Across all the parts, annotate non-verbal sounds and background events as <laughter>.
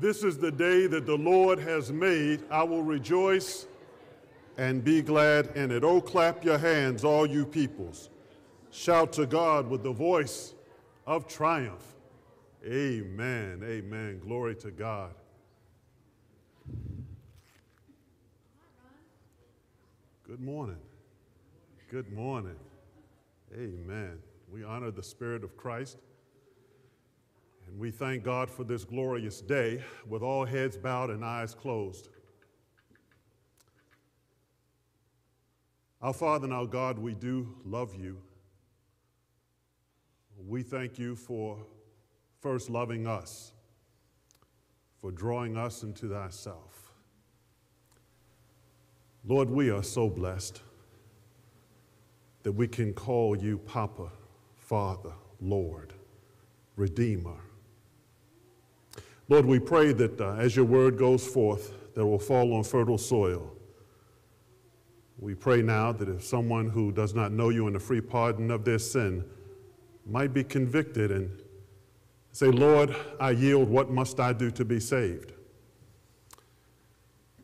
This is the day that the Lord has made. I will rejoice and be glad in it. Oh, clap your hands, all you peoples. Shout to God with the voice of triumph. Amen. Amen. Glory to God. Good morning. Good morning. Amen. We honor the Spirit of Christ. And we thank God for this glorious day with all heads bowed and eyes closed. Our Father and our God, we do love you. We thank you for first loving us, for drawing us into thyself. Lord, we are so blessed that we can call you Papa, Father, Lord, Redeemer. Lord, we pray that uh, as your word goes forth, that will fall on fertile soil. We pray now that if someone who does not know you in the free pardon of their sin might be convicted and say, Lord, I yield, what must I do to be saved?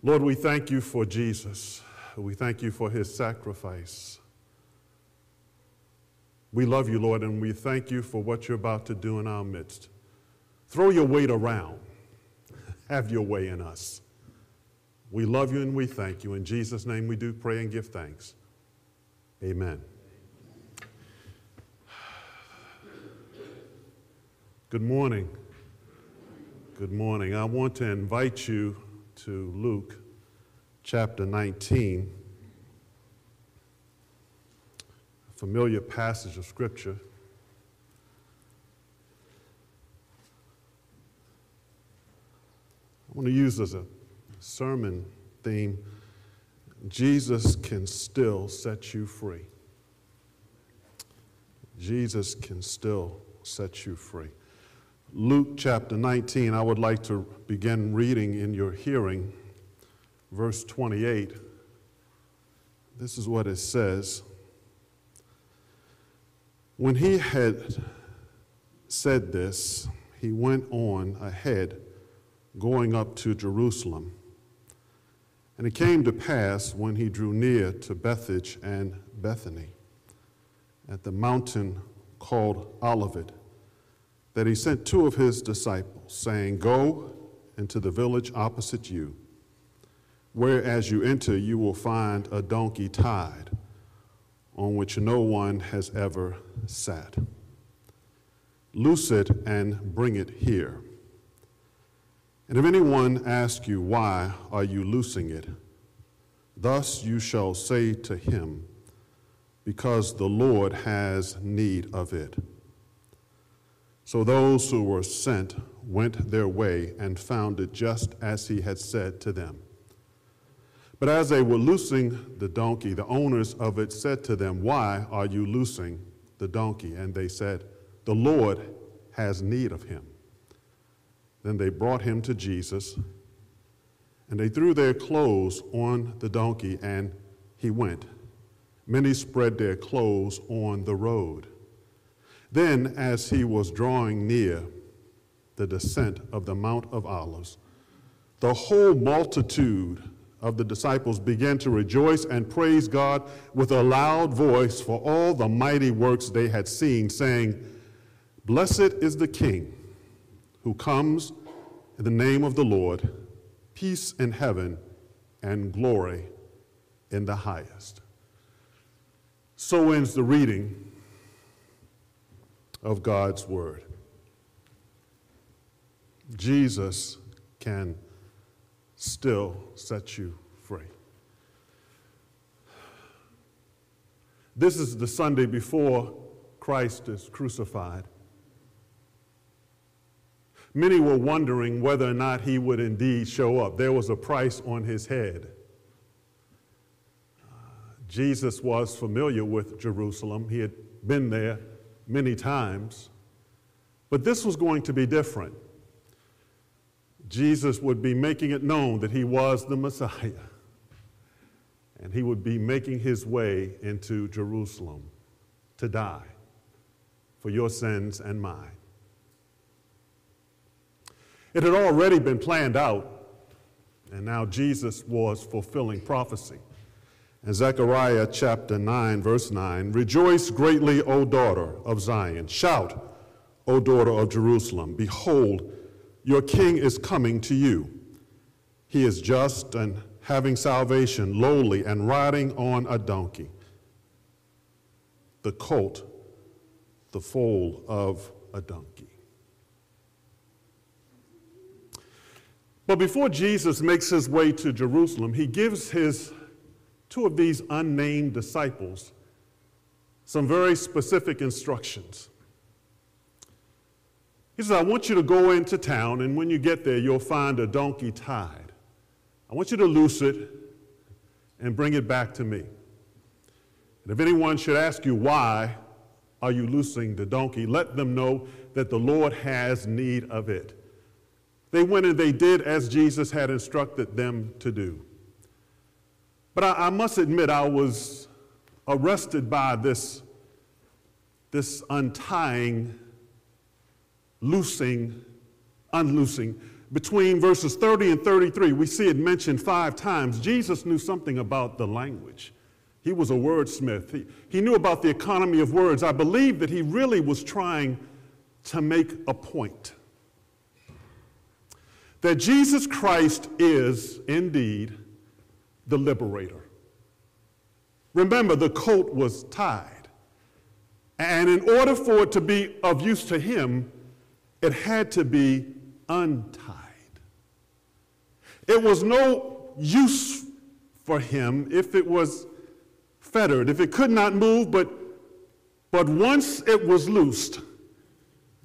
Lord, we thank you for Jesus. We thank you for his sacrifice. We love you, Lord, and we thank you for what you're about to do in our midst. Throw your weight around. Have your way in us. We love you and we thank you. In Jesus' name we do pray and give thanks. Amen. Good morning. Good morning. I want to invite you to Luke chapter 19, a familiar passage of Scripture. Want to use as a sermon theme Jesus can still set you free. Jesus can still set you free. Luke chapter 19, I would like to begin reading in your hearing, verse 28. This is what it says. When he had said this, he went on ahead, going up to Jerusalem. And it came to pass when he drew near to Bethphage and Bethany, at the mountain called Olivet that he sent two of his disciples, saying, Go into the village opposite you, where as you enter you will find a donkey tied, on which no one has ever sat. Loose it and bring it here. And if anyone asks you, Why are you loosing it? Thus you shall say to him, Because the Lord has need of it. So those who were sent went their way and found it just as he had said to them. But as they were loosing the donkey, the owners of it said to them, Why are you loosing the donkey? And they said, The Lord has need of him. Then they brought him to Jesus, and they threw their clothes on the donkey, and he went. Many spread their clothes on the road. Then, as he was drawing near the descent of the Mount of Olives, the whole multitude of the disciples began to rejoice and praise God with a loud voice for all the mighty works they had seen, saying, Blessed is the King who comes in the name of the Lord, peace in heaven and glory in the highest. So ends the reading of God's Word. Jesus can still set you free. This is the Sunday before Christ is crucified. Many were wondering whether or not he would indeed show up. There was a price on his head. Uh, Jesus was familiar with Jerusalem, he had been there many times. But this was going to be different. Jesus would be making it known that he was the Messiah. And he would be making his way into Jerusalem to die for your sins and mine. It had already been planned out, and now Jesus was fulfilling prophecy. In Zechariah chapter 9, verse 9, rejoice greatly, O daughter of Zion. Shout, O daughter of Jerusalem. Behold, your king is coming to you. He is just and having salvation, lowly and riding on a donkey, the colt, the foal of a donkey. But before Jesus makes his way to Jerusalem, he gives his two of these unnamed disciples some very specific instructions. He says, I want you to go into town, and when you get there, you'll find a donkey tied. I want you to loose it and bring it back to me. And if anyone should ask you, why are you loosing the donkey, let them know that the Lord has need of it. They went and they did as Jesus had instructed them to do. But I, I must admit, I was arrested by this, this untying, loosing, unloosing. Between verses 30 and 33, we see it mentioned five times. Jesus knew something about the language. He was a wordsmith. He, he knew about the economy of words. I believe that he really was trying to make a point that Jesus Christ is indeed the liberator. Remember, the colt was tied. And in order for it to be of use to him, it had to be untied. It was no use for him if it was fettered, if it could not move, but, but once it was loosed,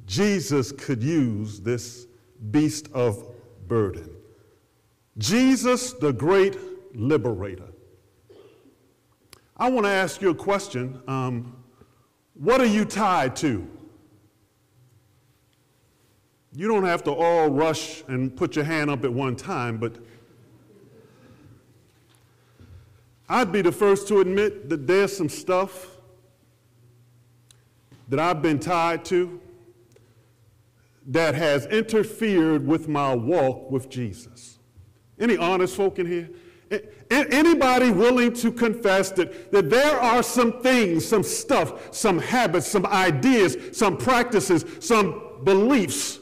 Jesus could use this beast of burden. Jesus, the great liberator. I want to ask you a question. Um, what are you tied to? You don't have to all rush and put your hand up at one time, but I'd be the first to admit that there's some stuff that I've been tied to that has interfered with my walk with Jesus? Any honest folk in here? Anybody willing to confess that, that there are some things, some stuff, some habits, some ideas, some practices, some beliefs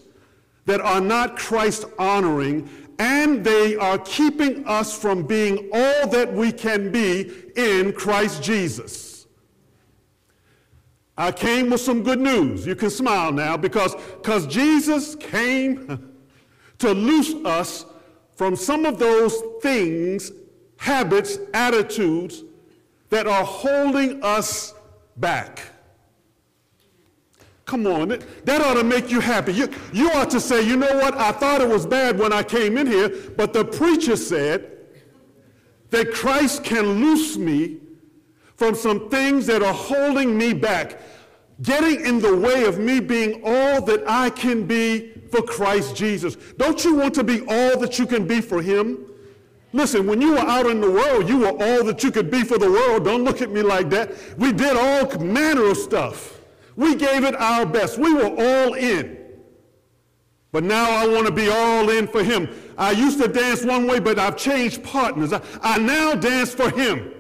that are not Christ honoring and they are keeping us from being all that we can be in Christ Jesus? I came with some good news. You can smile now because because Jesus came <laughs> to loose us from some of those things, habits, attitudes that are holding us back. Come on, that ought to make you happy. You, you ought to say, you know what? I thought it was bad when I came in here, but the preacher said that Christ can loose me from some things that are holding me back, getting in the way of me being all that I can be for Christ Jesus. Don't you want to be all that you can be for Him? Listen, when you were out in the world, you were all that you could be for the world. Don't look at me like that. We did all manner of stuff. We gave it our best. We were all in. But now I want to be all in for Him. I used to dance one way, but I've changed partners. I, I now dance for Him.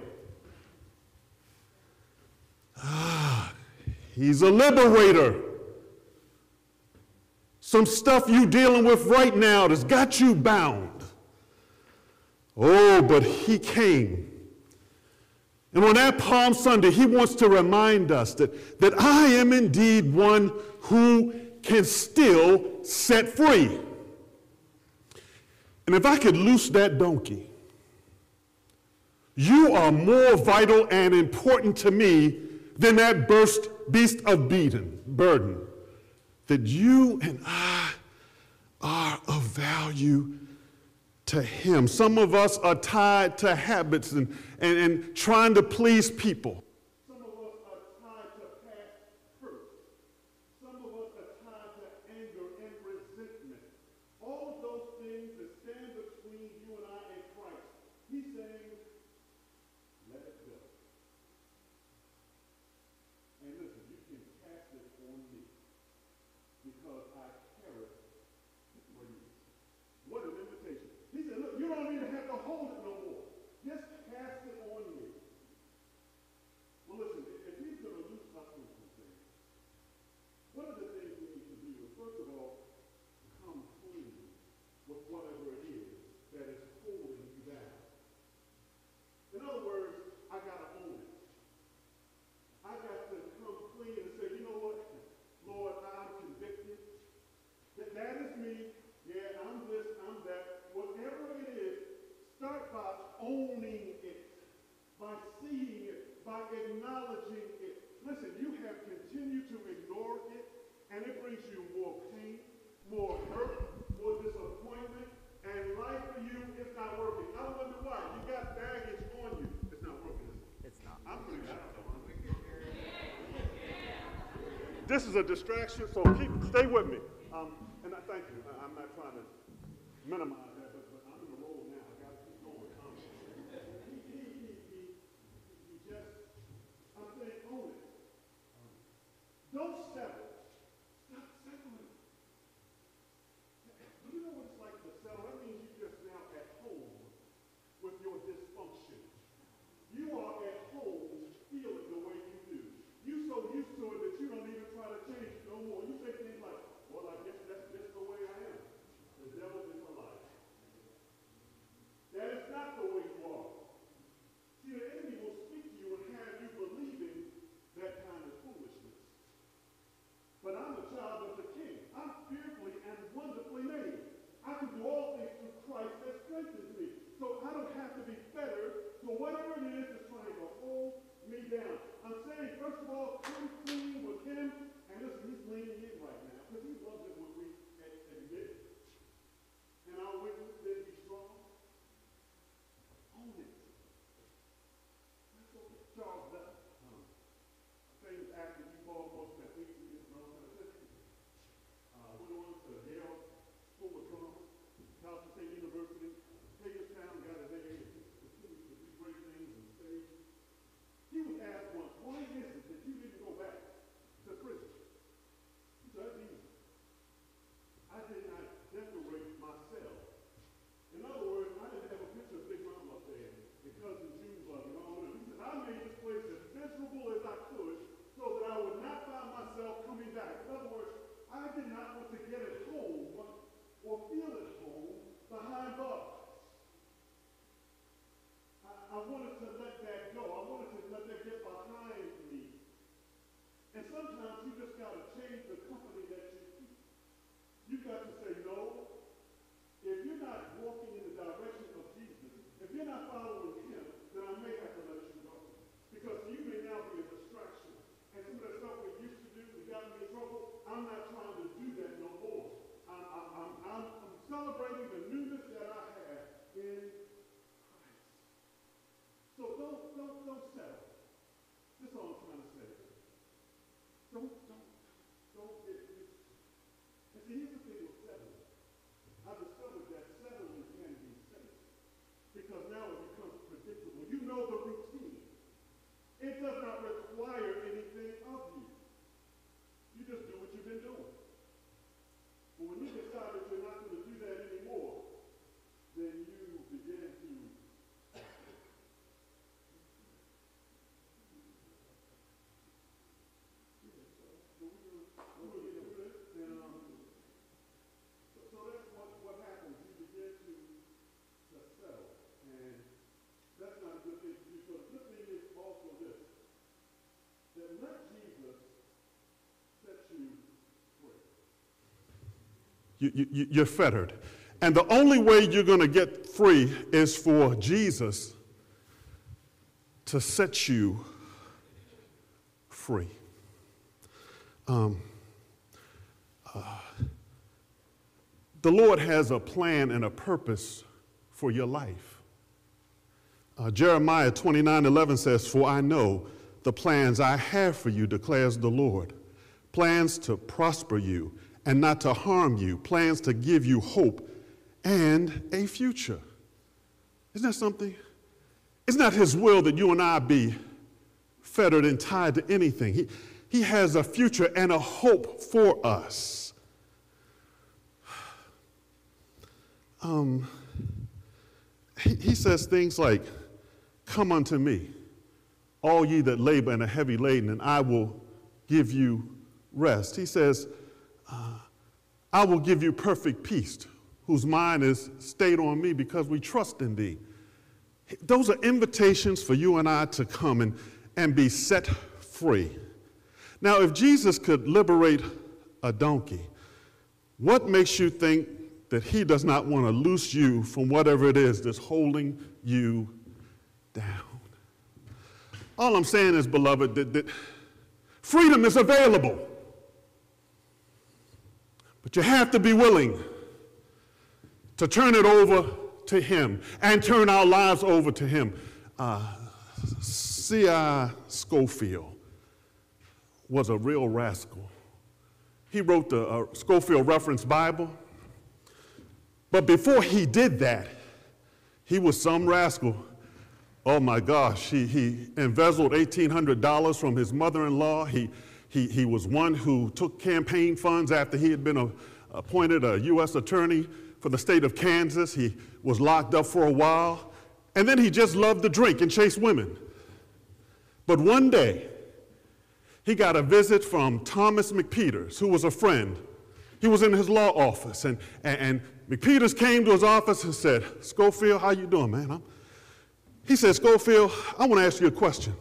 <sighs> He's a liberator. Some stuff you dealing with right now that's got you bound. Oh, but he came. And on that Palm Sunday, he wants to remind us that, that I am indeed one who can still set free. And if I could loose that donkey, you are more vital and important to me than that burst beast of beaten, burden, that you and I are of value to him. Some of us are tied to habits and, and, and trying to please people. to ignore it, and it brings you more pain, more hurt, more disappointment, and life for you is not working. I wonder why. You got baggage on you. It's not working. It's not. I'm going to This is a distraction, so keep, stay with me. Um, and I thank you. I, I'm not trying to minimize. You, you, you're fettered. And the only way you're going to get free is for Jesus to set you free. Um, uh, the Lord has a plan and a purpose for your life. Uh, Jeremiah 29 11 says, For I know the plans I have for you, declares the Lord, plans to prosper you and not to harm you, plans to give you hope and a future. Isn't that something? It's not His will that you and I be fettered and tied to anything. He, he has a future and a hope for us. <sighs> Um, he, he says things like, Come unto me, all ye that labor and are heavy laden, and I will give you rest. He says, I will give you perfect peace, whose mind is stayed on me because we trust in thee. Those are invitations for you and I to come and, and be set free. Now, if Jesus could liberate a donkey, what makes you think that he does not want to loose you from whatever it is that's holding you down? All I'm saying is, beloved, that, that freedom is available. But you have to be willing to turn it over to Him and turn our lives over to Him. Uh, C.I. Scofield was a real rascal. He wrote the uh, Scofield Reference Bible. But before he did that, he was some rascal. Oh my gosh, he, he embezzled $1,800 from his mother in law. He, he, he was one who took campaign funds after he had been a, appointed a U.S. attorney for the state of Kansas. He was locked up for a while. And then he just loved to drink and chase women. But one day, he got a visit from Thomas McPeters, who was a friend. He was in his law office, and, and, and McPeters came to his office and said, Scofield, how you doing, man? I'm... He said, Scofield, I want to ask you a question.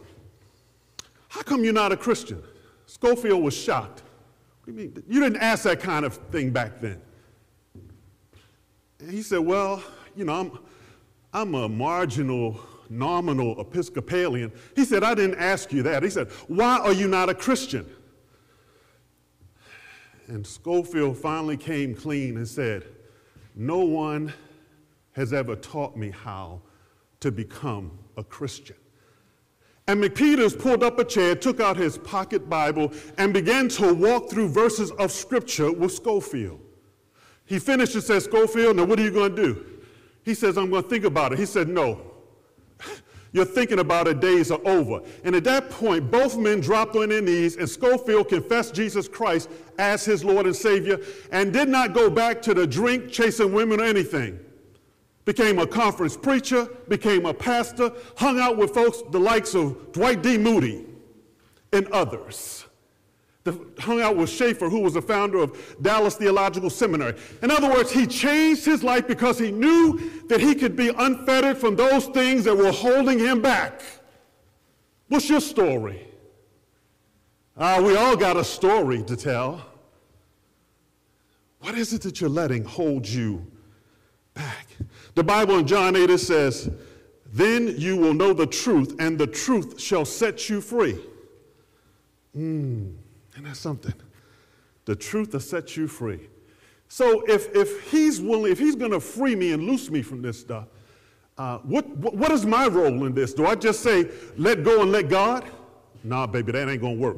How come you're not a Christian? Scofield was shocked. What do you mean? You didn't ask that kind of thing back then. And he said, Well, you know, I'm, I'm a marginal, nominal Episcopalian. He said, I didn't ask you that. He said, Why are you not a Christian? And Scofield finally came clean and said, No one has ever taught me how to become a Christian. And McPeters pulled up a chair, took out his pocket Bible, and began to walk through verses of Scripture with Scofield. He finished and said, Scofield, now what are you going to do? He says, I'm going to think about it. He said, No. <laughs> You're thinking about it, days are over. And at that point, both men dropped on their knees, and Scofield confessed Jesus Christ as his Lord and Savior and did not go back to the drink, chasing women, or anything became a conference preacher, became a pastor, hung out with folks the likes of Dwight D. Moody and others. The, hung out with Chafer, who was the founder of Dallas Theological Seminary. In other words, he changed his life because he knew that he could be unfettered from those things that were holding him back. What's your story? Uh, we all got a story to tell. What is it that you're letting hold you back? The Bible in John 8 it says, Then you will know the truth, and the truth shall set you free. Mm, and that's something. The truth will set you free. So if, if he's willing, if he's going to free me and loose me from this stuff, uh, what, what, what is my role in this? Do I just say, let go and let God? Nah, baby, that ain't going to work.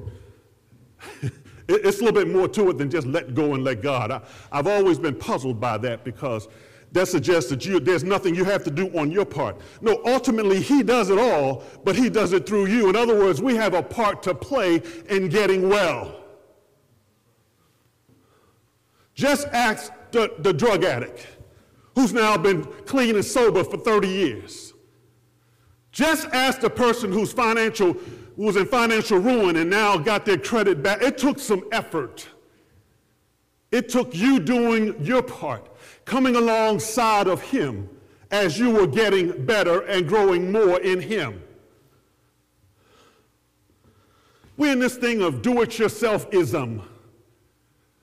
<laughs> it, it's a little bit more to it than just let go and let God. I, I've always been puzzled by that because that suggests that you, there's nothing you have to do on your part. No, ultimately, He does it all, but He does it through you. In other words, we have a part to play in getting well. Just ask the, the drug addict who's now been clean and sober for 30 years. Just ask the person who's financial, who was in financial ruin and now got their credit back. It took some effort. It took you doing your part coming alongside of Him as you were getting better and growing more in Him. We're in this thing of do it yourself ism.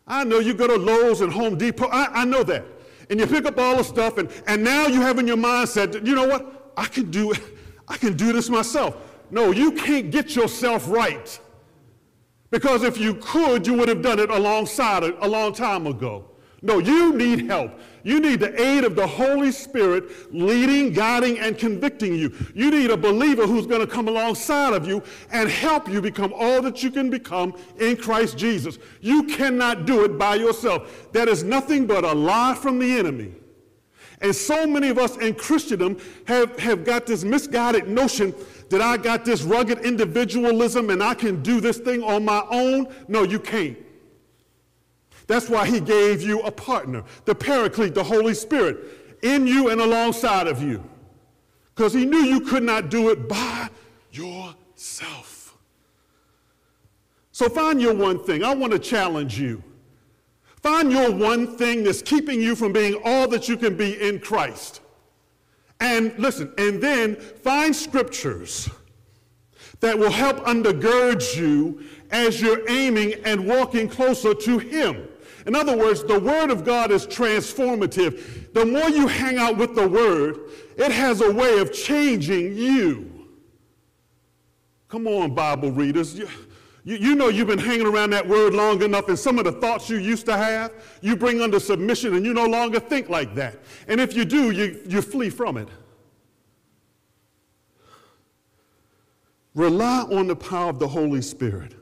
I know you go to Lowe's and Home Depot, I, I know that. And you pick up all the stuff, and, and now you have in your mindset, you know what? I can do. <laughs> I can do this myself. No, you can't get yourself right. Because if you could, you would have done it alongside a long time ago. No, you need help. You need the aid of the Holy Spirit leading, guiding, and convicting you. You need a believer who's going to come alongside of you and help you become all that you can become in Christ Jesus. You cannot do it by yourself. That is nothing but a lie from the enemy. And so many of us in Christendom have, have got this misguided notion that I got this rugged individualism and I can do this thing on my own. No, you can't. That's why he gave you a partner, the paraclete, the Holy Spirit, in you and alongside of you. Because he knew you could not do it by yourself. So find your one thing. I want to challenge you. Find your one thing that's keeping you from being all that you can be in Christ. And listen, and then find scriptures that will help undergird you as you're aiming and walking closer to Him. In other words, the Word of God is transformative. The more you hang out with the Word, it has a way of changing you. Come on, Bible readers. You, You, know you've been hanging around that word long enough, and some of the thoughts you used to have, you bring under submission, and you no longer think like that. And if you do, you, you flee from it. Rely on the power of the Holy Spirit.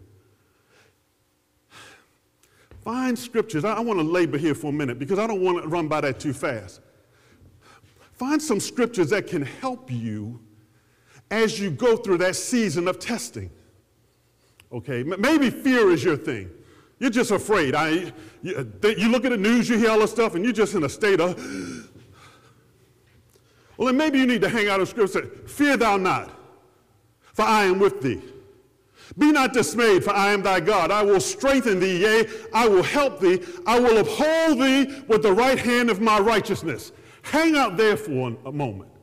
Find scriptures. I, I want to labor here for a minute because I don't want to run by that too fast. Find some scriptures that can help you as you go through that season of testing. Okay, maybe fear is your thing. You're just afraid. I, you, uh, you look at the news, you hear all this stuff, and you're just in a state of. <sighs> Well, then maybe you need to hang out in scripture. Fear thou not, for I am with thee. Be not dismayed, for I am thy God. I will strengthen thee, yea, I will help thee. I will uphold thee with the right hand of my righteousness. Hang out there for a moment.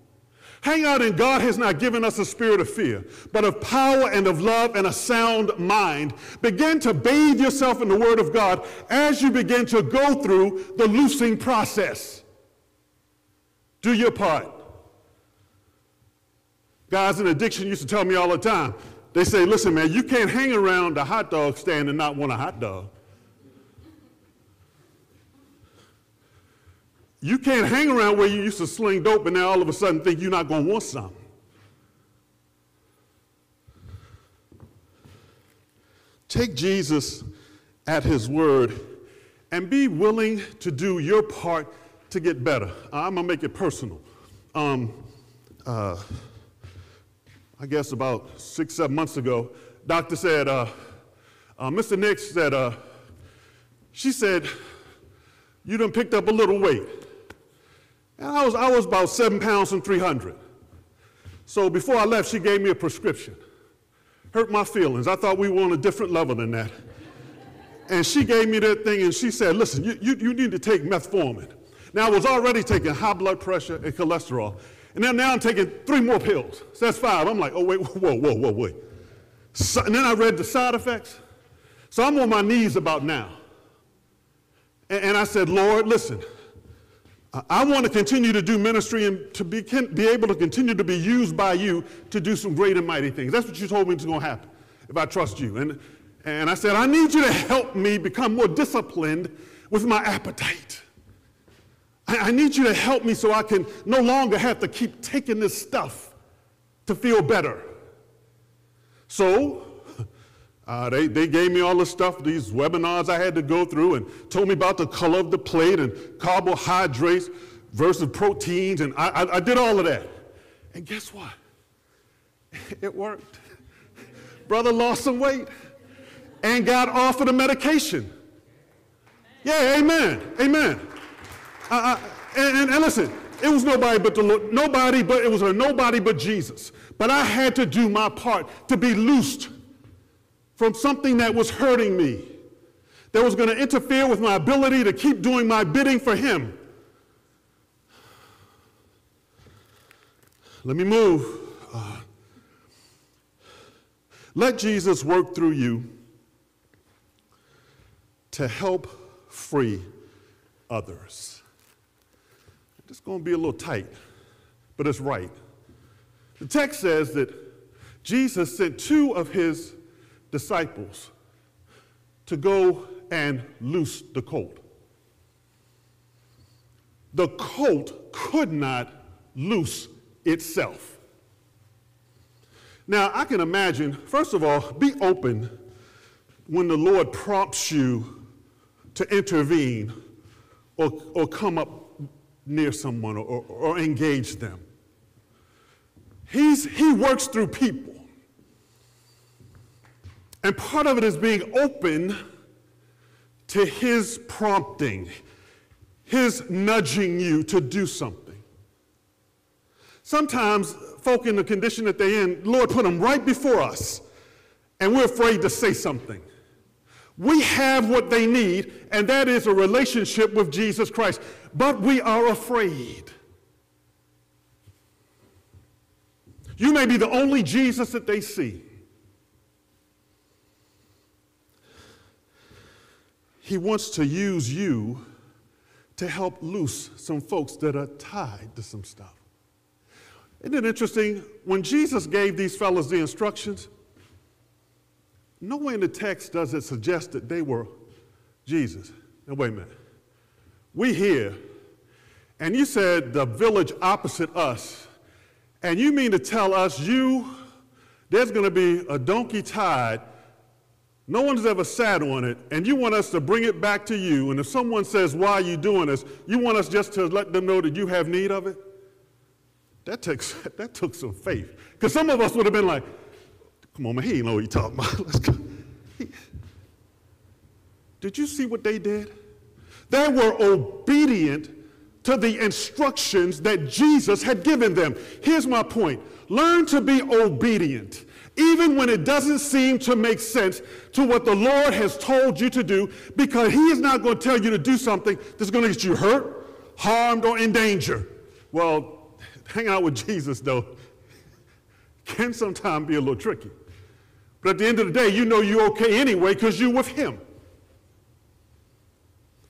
Hang out in God has not given us a spirit of fear, but of power and of love and a sound mind. Begin to bathe yourself in the Word of God as you begin to go through the loosing process. Do your part. Guys in addiction used to tell me all the time they say, listen, man, you can't hang around the hot dog stand and not want a hot dog. You can't hang around where you used to sling dope and now all of a sudden think you're not going to want some. Take Jesus at his word and be willing to do your part to get better. I'm going to make it personal. Um, uh, I guess about six, seven months ago, doctor said, uh, uh, Mr. Nix said, uh, she said, you done picked up a little weight. And I was, I was about seven pounds and 300. So before I left, she gave me a prescription. Hurt my feelings. I thought we were on a different level than that. And she gave me that thing and she said, listen, you, you, you need to take metformin. Now, I was already taking high blood pressure and cholesterol. And then now I'm taking three more pills. So that's five. I'm like, oh, wait, whoa, whoa, whoa, wait. So, and then I read the side effects. So I'm on my knees about now. And, and I said, Lord, listen, I want to continue to do ministry and to be, be able to continue to be used by you to do some great and mighty things. That's what you told me is going to happen if I trust you. And, and I said, I need you to help me become more disciplined with my appetite. I, I need you to help me so I can no longer have to keep taking this stuff to feel better. So uh, they, they gave me all the stuff, these webinars I had to go through, and told me about the color of the plate and carbohydrates versus proteins, and I, I, I did all of that. And guess what? <laughs> It worked. Brother lost some weight and got off of the medication. Yeah, amen, amen. Uh, and, and, and listen, it was nobody but the Lord, nobody but it was a nobody but Jesus. But I had to do my part to be loosed from something that was hurting me, that was going to interfere with my ability to keep doing my bidding for Him. Let me move. Uh, let Jesus work through you to help free others. It's going to be a little tight, but it's right. The text says that Jesus sent two of his disciples to go and loose the colt. The colt could not loose itself. Now, I can imagine, first of all, be open when the Lord prompts you to intervene or, or come up near someone or, or, engage them. He's, he works through people. And part of it is being open to His prompting, His nudging you to do something. Sometimes folk in the condition that they're in, Lord put them right before us, and we're afraid to say something. We have what they need, and that is a relationship with Jesus Christ, but we are afraid. You may be the only Jesus that they see. He wants to use you to help loose some folks that are tied to some stuff. Isn't it interesting? When Jesus gave these fellows the instructions, nowhere in the text does it suggest that they were Jesus. Now, wait a minute. We here, and you said the village opposite us, and you mean to tell us you, there's going to be a donkey tied no one's ever sat on it, and you want us to bring it back to you. And if someone says, Why are you doing this? you want us just to let them know that you have need of it? That, takes, <laughs> that took some faith. Because some of us would have been like, Come on, man, he ain't know what he's talking about. <laughs> Let's go. Did you see what they did? They were obedient to the instructions that Jesus had given them. Here's my point learn to be obedient even when it doesn't seem to make sense to what the Lord has told you to do, because He is not going to tell you to do something that's going to get you hurt, harmed, or in danger. Well, <laughs> hanging out with Jesus, though, <laughs> can sometimes be a little tricky. But at the end of the day, you know you're okay anyway because you're with Him.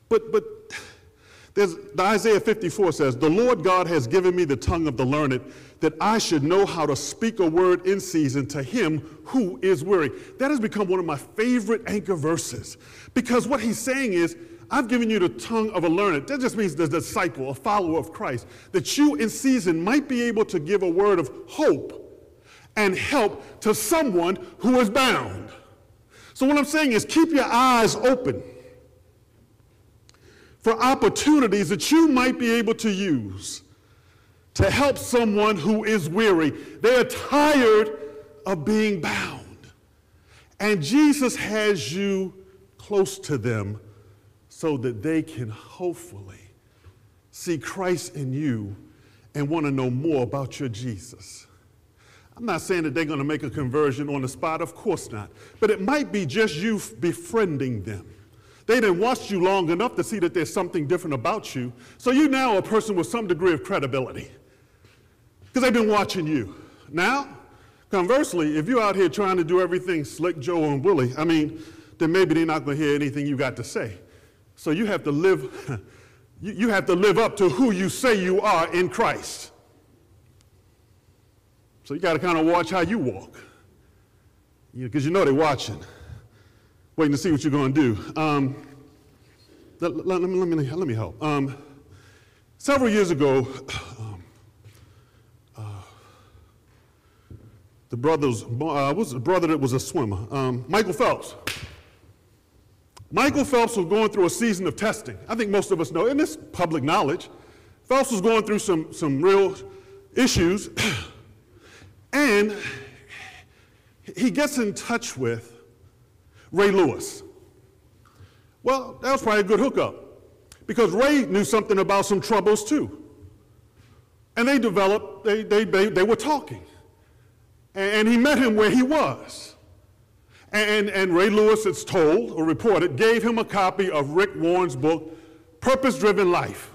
But, but <sighs> there's, the Isaiah 54 says, The Lord God has given me the tongue of the learned, that I should know how to speak a word in season to him who is weary. That has become one of my favorite anchor verses because what he's saying is, I've given you the tongue of a learned. That just means the disciple, a follower of Christ, that you in season might be able to give a word of hope and help to someone who is bound. So, what I'm saying is, keep your eyes open for opportunities that you might be able to use to help someone who is weary. They are tired of being bound. And Jesus has you close to them so that they can hopefully see Christ in you and want to know more about your Jesus. I'm not saying that they're going to make a conversion on the spot, of course not. But it might be just you befriending them they didn't watch you long enough to see that there's something different about you. So you now are a person with some degree of credibility because they've been watching you. Now, conversely, if you're out here trying to do everything slick Joe and Willie, I mean, then maybe they're not going to hear anything you got to say. So you have to live, <laughs> you have to live up to who you say you are in Christ. So you got to kind of watch how you walk. Because you know they're watching waiting to see what you're going to do. Um, let, let, let, me, let, me, let me help. Um, several years ago, um, uh, the brothers, uh, was a brother that was a swimmer, um, Michael Phelps. Michael Phelps was going through a season of testing. I think most of us know, and it's public knowledge. Phelps was going through some, some real issues, <clears throat> and he gets in touch with Ray Lewis. Well, that was probably a good hookup because Ray knew something about some troubles too. And they developed, they, they, they, they were talking. And, he met him where he was. And, and Ray Lewis, it's told or reported, gave him a copy of Rick Warren's book, Purpose Driven Life.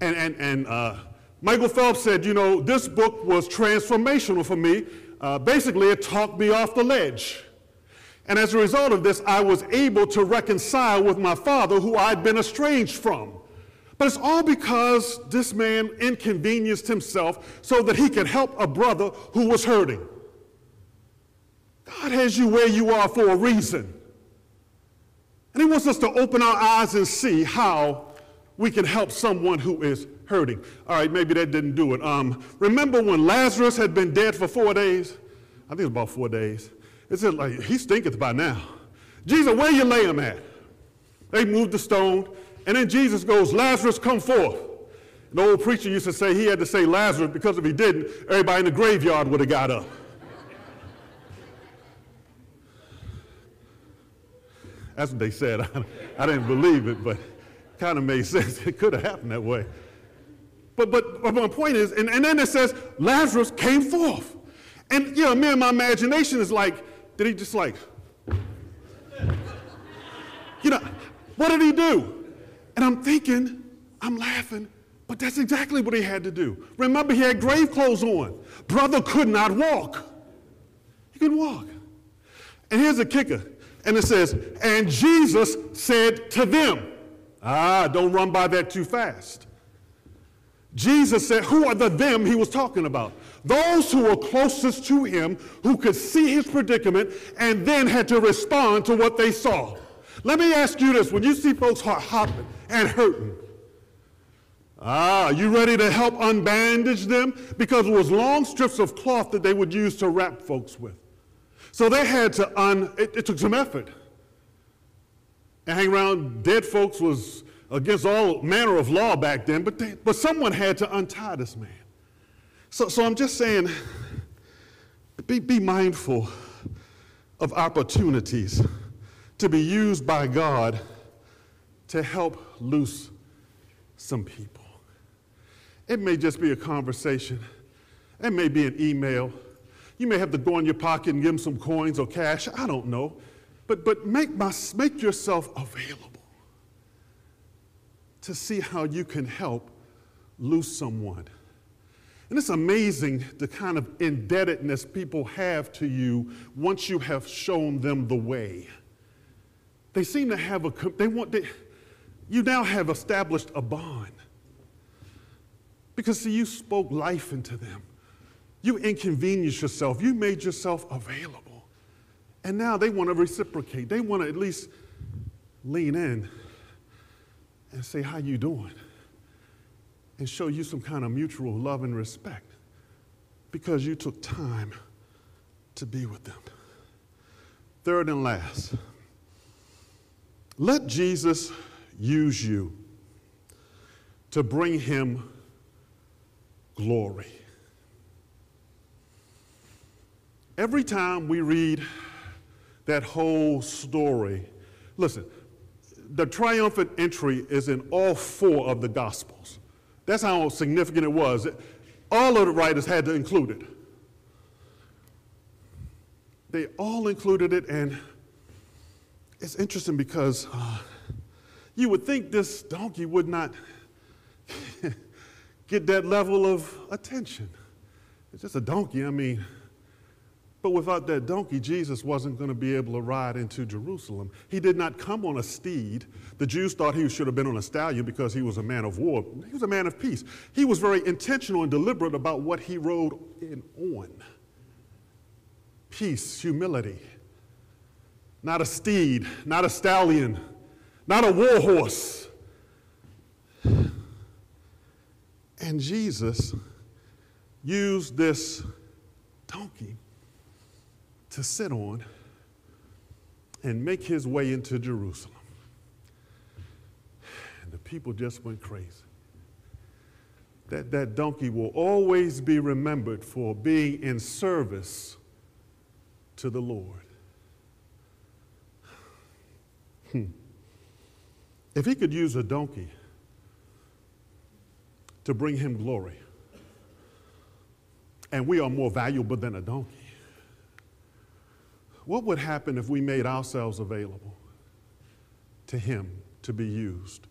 And, and, and uh, Michael Phelps said, You know, this book was transformational for me. Uh, basically, it talked me off the ledge. And as a result of this, I was able to reconcile with my father, who I'd been estranged from. But it's all because this man inconvenienced himself so that he could help a brother who was hurting. God has you where you are for a reason. And he wants us to open our eyes and see how we can help someone who is hurting. All right, maybe that didn't do it. Um, remember when Lazarus had been dead for four days? I think it was about four days. It said, like, he stinketh by now. Jesus, where you lay him at? They moved the stone, and then Jesus goes, Lazarus, come forth. The old preacher used to say he had to say Lazarus because if he didn't, everybody in the graveyard would have got up. That's what they said. I, <laughs> I didn't believe it, but kind of made sense. It could have happened that way. But, but, but my point is, and, and then it says, Lazarus came forth. And, you know, me and my imagination is like, did he just like, <laughs> you know, what did he do? And I'm thinking, I'm laughing, but that's exactly what he had to do. Remember, he had grave clothes on. Brother could not walk. He couldn't walk. And here's the kicker. And it says, and Jesus said to them, ah, don't run by that too fast. Jesus said, Who are the them he was talking about? Those who were closest to him, who could see his predicament, and then had to respond to what they saw. Let me ask you this when you see folks heart hopping and hurting, ah, you ready to help unbandage them? Because it was long strips of cloth that they would use to wrap folks with. So they had to un, it, it took some effort. And hang around dead folks was against all manner of law back then, but, they, but someone had to untie this man. So, so I'm just saying, be, be mindful of opportunities to be used by God to help loose some people. It may just be a conversation, it may be an email. You may have to go in your pocket and give them some coins or cash. I don't know. But, but make, my, make yourself available to see how you can help lose someone. And it's amazing the kind of indebtedness people have to you once you have shown them the way. They seem to have a, they want, they, you now have established a bond. Because, see, you spoke life into them. You inconvenienced yourself. You made yourself available. And now they want to reciprocate. They want to at least lean in and say, how you doing? And show you some kind of mutual love and respect because you took time to be with them. Third and last, let Jesus use you to bring him glory. Every time we read that whole story, listen, the triumphant entry is in all four of the Gospels. That's how significant it was. All of the writers had to include it. They all included it, and it's interesting because uh, you would think this donkey would not <laughs> get that level of attention. It's just a donkey. I mean, but without that donkey, Jesus wasn't going to be able to ride into Jerusalem. He did not come on a steed. The Jews thought he should have been on a stallion because he was a man of war. He was a man of peace. He was very intentional and deliberate about what he rode in on peace, humility. Not a steed, not a stallion, not a war horse. And Jesus used this donkey to sit on and make his way into Jerusalem. And the people just went crazy. That, that donkey will always be remembered for being in service to the Lord. If he could use a donkey to bring him glory, and we are more valuable than a donkey, what would happen if we made ourselves available to Him to be used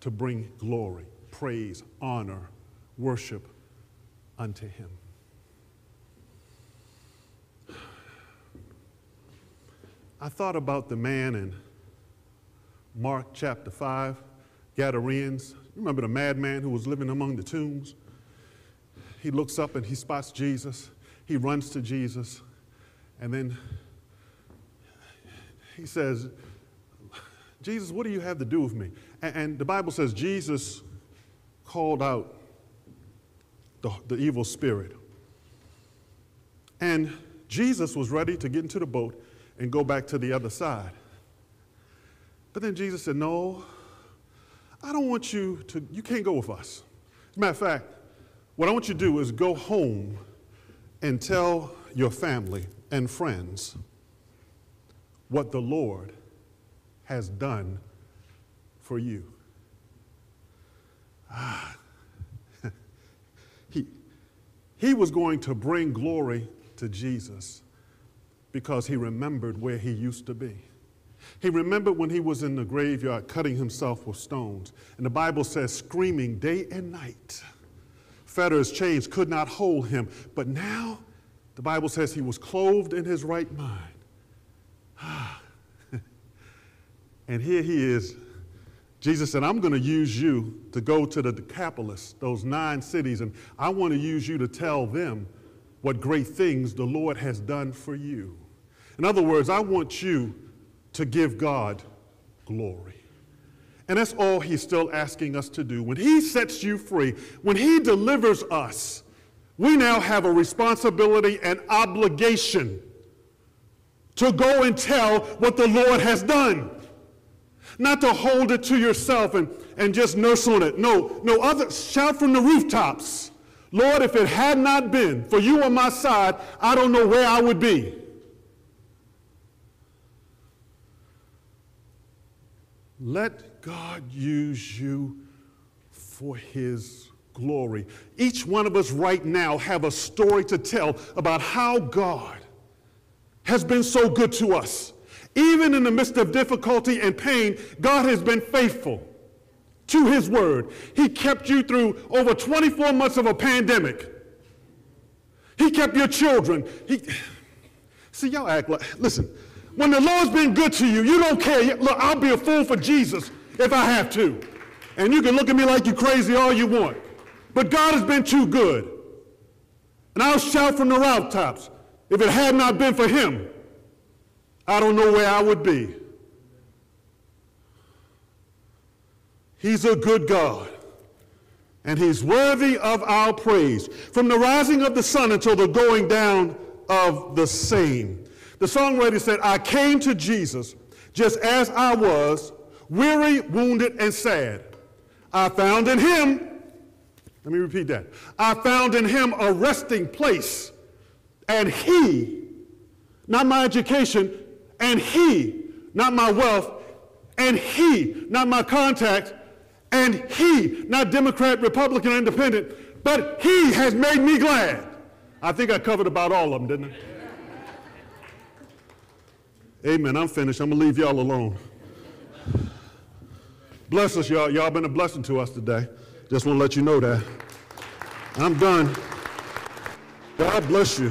to bring glory, praise, honor, worship unto Him? I thought about the man in Mark chapter 5, Gadarenes. Remember the madman who was living among the tombs? He looks up and he spots Jesus. He runs to Jesus. And then he says, Jesus, what do you have to do with me? And, and the Bible says Jesus called out the, the evil spirit. And Jesus was ready to get into the boat and go back to the other side. But then Jesus said, No, I don't want you to, you can't go with us. As a matter of fact, what I want you to do is go home and tell your family and friends what the Lord has done for you. Ah. <laughs> he, he was going to bring glory to Jesus because he remembered where he used to be. He remembered when he was in the graveyard cutting himself with stones. And the Bible says, screaming day and night. Fetters, chains could not hold him. But now the Bible says he was clothed in his right mind. <sighs> and here he is Jesus said, I'm going to use you to go to the Decapolis, those nine cities, and I want to use you to tell them what great things the Lord has done for you. In other words, I want you to give God glory. And that's all he's still asking us to do. When he sets you free, when he delivers us, we now have a responsibility and obligation to go and tell what the Lord has done. Not to hold it to yourself and, and just nurse on it. No, no other shout from the rooftops. Lord, if it had not been for you on my side, I don't know where I would be. Let God use you for his glory. Each one of us right now have a story to tell about how God has been so good to us. Even in the midst of difficulty and pain, God has been faithful to his word. He kept you through over 24 months of a pandemic. He kept your children. He, <sighs> see, y'all act like, listen, when the Lord's been good to you, you don't care. Look, I'll be a fool for Jesus if I have to. And you can look at me like you're crazy all you want. But God has been too good. And I'll shout from the rooftops, if it had not been for him, I don't know where I would be. He's a good God, and he's worthy of our praise. From the rising of the sun until the going down of the same. The songwriter said, I came to Jesus just as I was, weary, wounded, and sad. I found in him, let me repeat that. I found in him a resting place, and he, not my education, and he, not my wealth, and he, not my contact, and he, not Democrat, Republican, or Independent, but he has made me glad. I think I covered about all of them, didn't I? Amen. I'm finished. I'm going to leave y'all alone. Bless us, y'all. Y'all been a blessing to us today. Just want to let you know that. I'm done. God bless you.